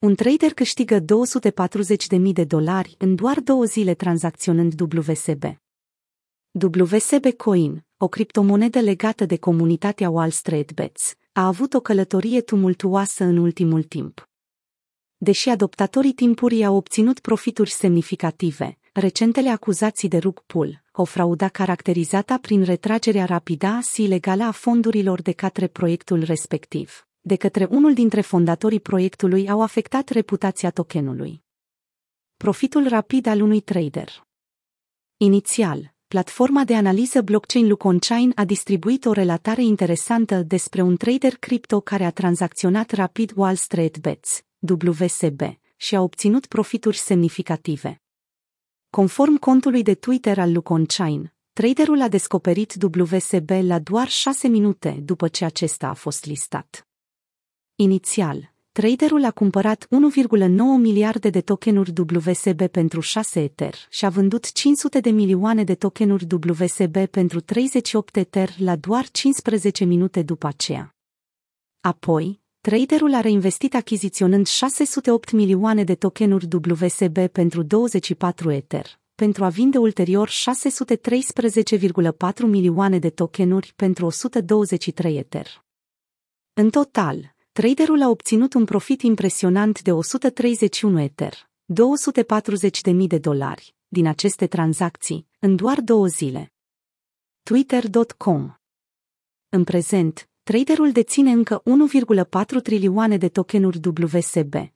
Un trader câștigă 240.000 de dolari în doar două zile tranzacționând WSB. WSB Coin, o criptomonedă legată de comunitatea Wall Street Bets, a avut o călătorie tumultuoasă în ultimul timp. Deși adoptatorii timpurii au obținut profituri semnificative, recentele acuzații de rug pull, o fraudă caracterizată prin retragerea rapidă și ilegală a fondurilor de către proiectul respectiv, de către unul dintre fondatorii proiectului au afectat reputația tokenului. Profitul rapid al unui trader Inițial, platforma de analiză blockchain Luconchain a distribuit o relatare interesantă despre un trader cripto care a tranzacționat rapid Wall Street Bets, WSB, și a obținut profituri semnificative. Conform contului de Twitter al Luconchain, traderul a descoperit WSB la doar 6 minute după ce acesta a fost listat. Inițial, traderul a cumpărat 1,9 miliarde de tokenuri WSB pentru 6 Ether și a vândut 500 de milioane de tokenuri WSB pentru 38 Ether la doar 15 minute după aceea. Apoi, traderul a reinvestit achiziționând 608 milioane de tokenuri WSB pentru 24 Ether, pentru a vinde ulterior 613,4 milioane de tokenuri pentru 123 Ether. În total, traderul a obținut un profit impresionant de 131 Ether, 240.000 de dolari, din aceste tranzacții, în doar două zile. Twitter.com În prezent, traderul deține încă 1,4 trilioane de tokenuri WSB, 476.000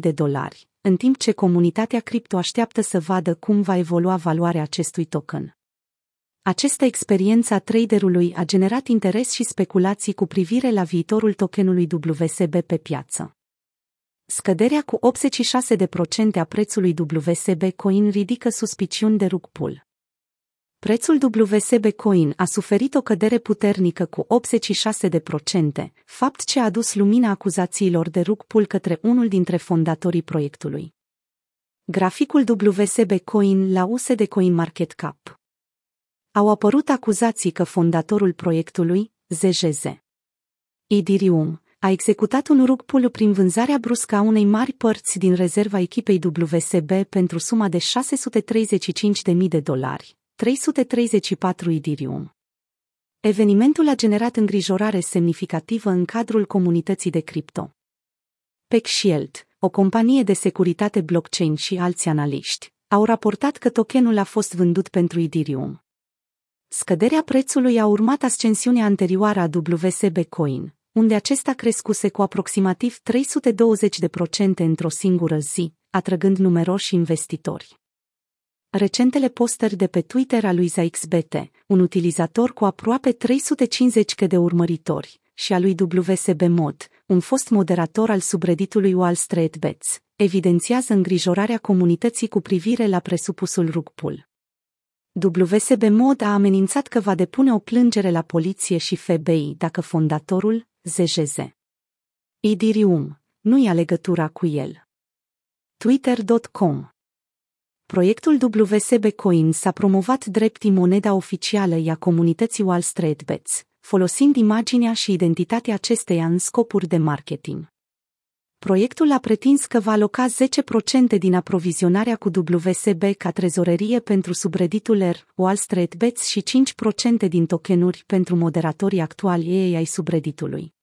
de dolari, în timp ce comunitatea cripto așteaptă să vadă cum va evolua valoarea acestui token. Această experiență a traderului a generat interes și speculații cu privire la viitorul tokenului WSB pe piață. Scăderea cu 86% a prețului WSB Coin ridică suspiciuni de rug pull. Prețul WSB Coin a suferit o cădere puternică cu 86%, fapt ce a adus lumina acuzațiilor de rug pull către unul dintre fondatorii proiectului. Graficul WSB Coin la USD Coin Market Cap au apărut acuzații că fondatorul proiectului, ZJZ Idirium, a executat un rug pull prin vânzarea bruscă a unei mari părți din rezerva echipei WSB pentru suma de 635.000 de dolari, 334 Idirium. Evenimentul a generat îngrijorare semnificativă în cadrul comunității de cripto. PeckShield, o companie de securitate blockchain și alți analiști, au raportat că tokenul a fost vândut pentru Idirium. Scăderea prețului a urmat ascensiunea anterioară a WSB Coin, unde acesta crescuse cu aproximativ 320% într-o singură zi, atrăgând numeroși investitori. Recentele postări de pe Twitter a lui ZaXBT, un utilizator cu aproape 350 de urmăritori, și a lui WSB Mod, un fost moderator al subredditului Wall Street Bets, evidențiază îngrijorarea comunității cu privire la presupusul rug pull. WSB Mod a amenințat că va depune o plângere la poliție și FBI dacă fondatorul, ZJZ. Idirium, nu ia legătura cu el. Twitter.com Proiectul WSB Coin s-a promovat drept moneda oficială a comunității Wall Street Bets, folosind imaginea și identitatea acesteia în scopuri de marketing proiectul a pretins că va aloca 10% din aprovizionarea cu WSB ca trezorerie pentru subreditul R, Wall Street Bets și 5% din tokenuri pentru moderatorii actuali ei ai subreditului.